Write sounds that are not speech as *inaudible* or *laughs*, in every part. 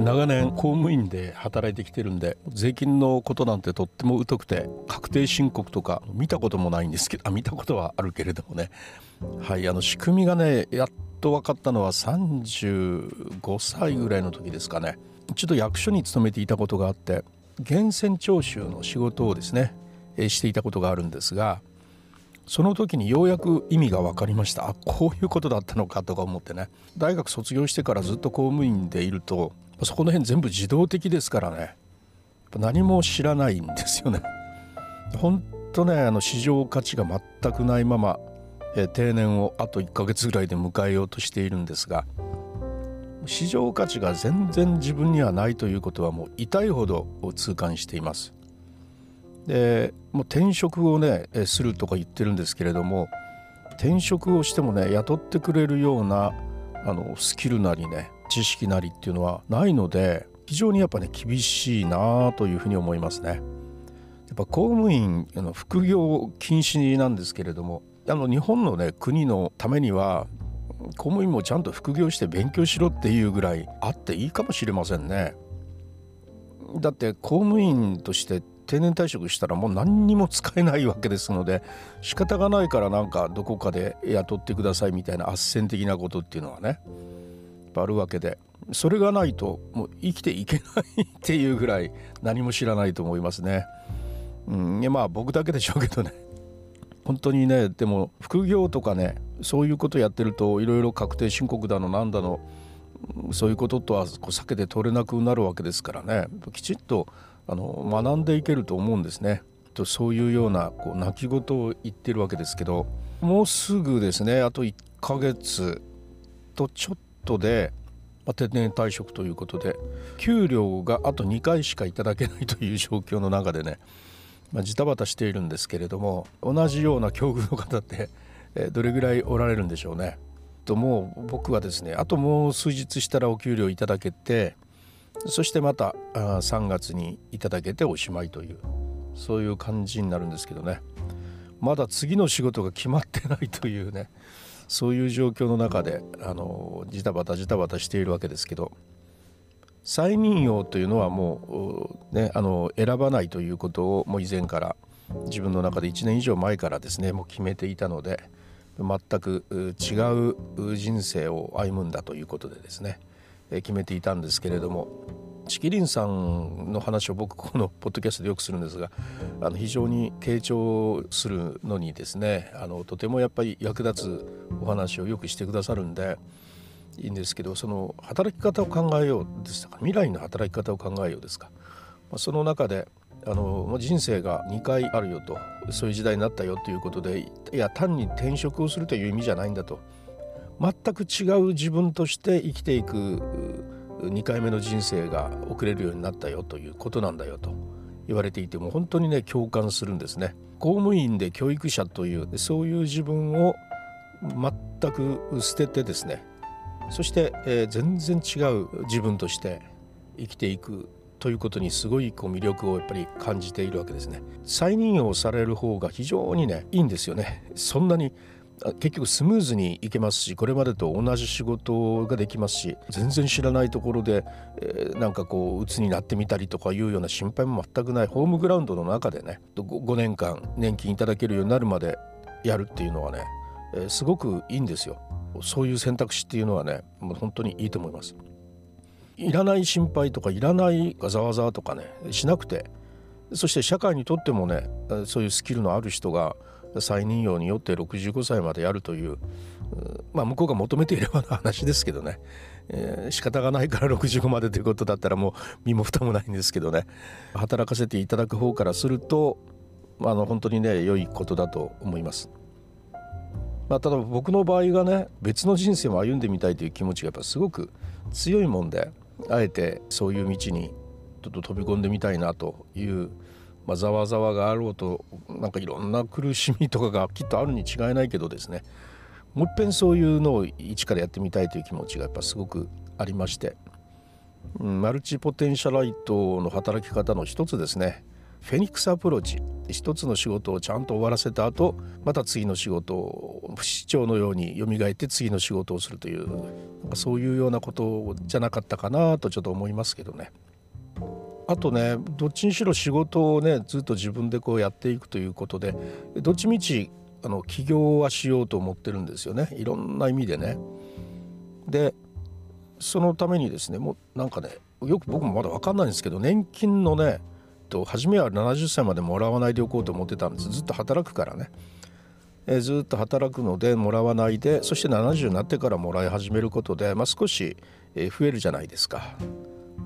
長年公務員で働いてきてるんで税金のことなんてとっても疎くて確定申告とか見たこともないんですけどあ見たことはあるけれどもね。はいあの仕組みがねやっと分かったのは35歳ぐらいの時ですかね。ちょっと役所に勤めていたことがあって源泉徴収の仕事をですねしていたことがあるんですがその時にようやく意味が分かりました。あこういうことだったのかとか思ってね。大学卒業してからずっと公務員でいるとそこの辺全部自動的ですからね何も知らないんですよね。本当ねあの市場価値が全くないまま、え定年をあと1ヶ月ぐらいで迎えようとしているんですが市場価値が全然自分にはないということはもう痛いほど痛感しています。でもう転職をねするとか言ってるんですけれども転職をしてもね雇ってくれるようなあのスキルなりね知識なりっていうのはないので非常にやっぱね厳しいなというふうに思いますね。やっぱ公務員の副業禁止なんですけれどもあの日本のね国のためには公務員もちゃんと副業して勉強しろっていうぐらいあっていいかもしれませんね。だって公務員として定年退職したらもう何にも使えないわけですので仕方がないからなんかどこかで雇ってくださいみたいな斡旋的なことっていうのはねあるわけでそれがないともう生きていけないっていうぐらい何も知らないと思いますね。うん、まあ僕だけでしょうけどね *laughs* 本当にねでも副業とかねそういうことやってるといろいろ確定申告だのなんだのそういうこととはこう避けて取れなくなるわけですからねきちっとあの学んでいけると思うんですね。とそういうようなこう泣き言を言ってるわけですけどもうすぐですねあと1ヶ月とちょっとで、まあ、定年退職ということで給料があと2回しかいただけないという状況の中でね、まあ、ジタバタしているんですけれども同じような境遇の方ってどれぐらいおられるんでしょうね。ともう僕はですねあともう数日したらお給料いただけてそしてまた3月にいただけておしまいというそういう感じになるんですけどねまだ次の仕事が決まってないというねそういう状況の中であのジタバタジタバタしているわけですけど再任用というのはもう、ね、あの選ばないということをもう以前から自分の中で1年以上前からですねもう決めていたので全く違う人生を歩むんだということでですね決めていたんですけれどもチキリンさんの話を僕このポッドキャストでよくするんですがあの非常に傾聴するのにですねあのとてもやっぱり役立つお話をよくしてくださるんでいいんですけどその働き方を考えようですか？未来の働き方を考えようですか、まあ、その中であの人生が2回あるよとそういう時代になったよということでいや単に転職をするという意味じゃないんだと。全く違う自分として生きていく2回目の人生が送れるようになったよということなんだよと言われていても本当にね共感するんですね。公務員で教育者というそういう自分を全く捨ててですねそして、えー、全然違う自分として生きていくということにすごいこう魅力をやっぱり感じているわけですね。再任用される方が非常にねいいんですよね。そんなに結局スムーズにいけますしこれまでと同じ仕事ができますし全然知らないところで、えー、なんかこう鬱になってみたりとかいうような心配も全くないホームグラウンドの中でね 5, 年間年金いただけるようになるまでやるっていうのはね、えー、すごくいいんですよ。そういう選択肢っていうのはねもう本当にいいと思います。いらない心配とかいらないガザワザとかねしなくてそして社会にとってもねそういうスキルのある人が再任用によって65歳までやるというまあ向こうが求めていればの話ですけどね、えー、仕方がないから65までということだったらもう身も蓋もないんですけどね働かせていただく方からするとあの本当にね良いことだと思います。まあ、ただ僕の場合がね別の人生も歩んでみたいという気持ちがやっぱすごく強いもんであえてそういう道にちょっと飛び込んでみたいなというまあ、ざわざわがあろうとなんかいろんな苦しみとかがきっとあるに違いないけどですね。もう一遍そういうのを一からやってみたいという気持ちがやっぱすごくありまして、うん、マルチポテンシャライトの働き方の一つですね。フェニックスアプローチ。一つの仕事をちゃんと終わらせた後また次の仕事を不死鳥のように蘇って次の仕事をするというなんかそういうようなことじゃなかったかなとちょっと思いますけどね。あとねどっちにしろ仕事をねずっと自分でこうやっていくということでどっちみちあの起業はしようと思ってるんですよね。いろんな意味でね。でそのためにですねもうなんかねよく僕もまだ分かんないんですけど年金のねと初めは70歳までもらわないでおこうと思ってたんです。ずっと働くからね、え、ずっと働くのでもらわないでそして70になってからもらい始めることで、まあ、少し増えるじゃないですか、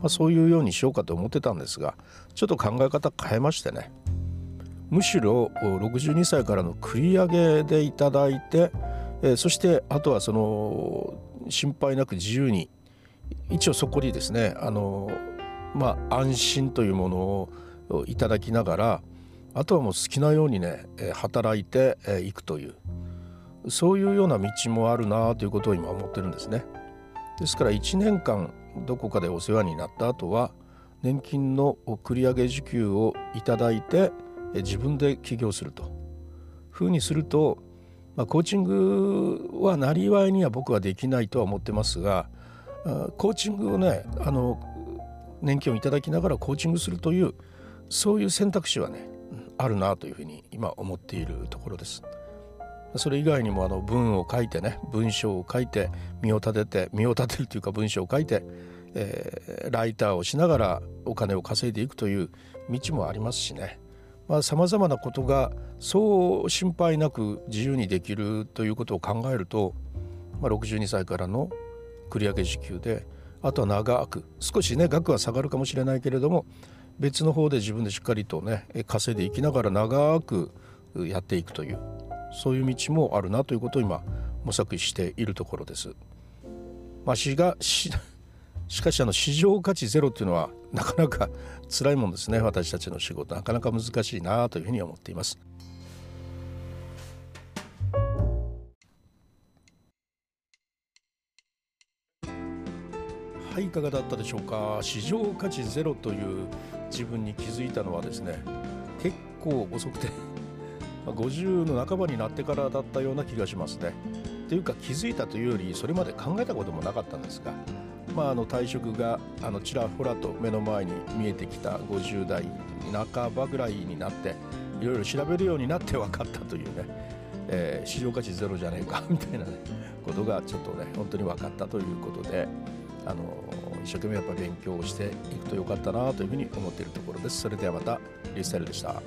まあ、そういうようにしようかと思ってたんですがちょっと考え方変えましてねむしろ62歳からの繰り上げでいただいて、えー、そしてあとはその心配なく自由に一応そこにですねあのまあ安心というものをいただきながらあとはもう好きなようにね働いていくというそういうような道もあるなということを今思ってるんですね。ですから1年間どこかでお世話になった後は年金の繰り上げ受給をいただいて自分で起業するとふうにすると、まあ、コーチングはなりわいには僕はできないとは思ってますがコーチングをねあの年金をいただきながらコーチングするというそういう選択肢はねあるなというふうに今思っているところです。それ以外にもあの文を書いてね文章を書いて身を立てて身を立てるというか文章を書いて、えー、ライターをしながらお金を稼いでいくという道もありますしね。さまざ、まなことがそう心配なく自由にできるということを考えると、まあ、62歳からの繰り上げ時給であとは長く少しね額は下がるかもしれないけれども別の方で自分でしっかりとね稼いでいきながら長くやっていくという。そういう道もあるなということを今模索しているところです。まあ、しがし *laughs* しかしあの市場価値ゼロっていうのはなかなか辛いもんですね私たちの仕事なかなか難しいなというふうに思っています。はいいかがだったでしょうか？市場価値ゼロという自分に気づいたのはですね結構遅くて50の半ばになってからだったような気がしますね。というか気づいたというよりそれまで考えたこともなかったんですが、まあ、あの退職があのちらほらと目の前に見えてきた50代半ばぐらいになっていろいろ調べるようになって分かったというね、えー、市場価値ゼロじゃねえか *laughs* みたいな、ね、ことがちょっとね本当に分かったということで。あの一生懸命やっぱ勉強をしていくとよかったなというふうに思っているところです。それではまたリスタイルでした。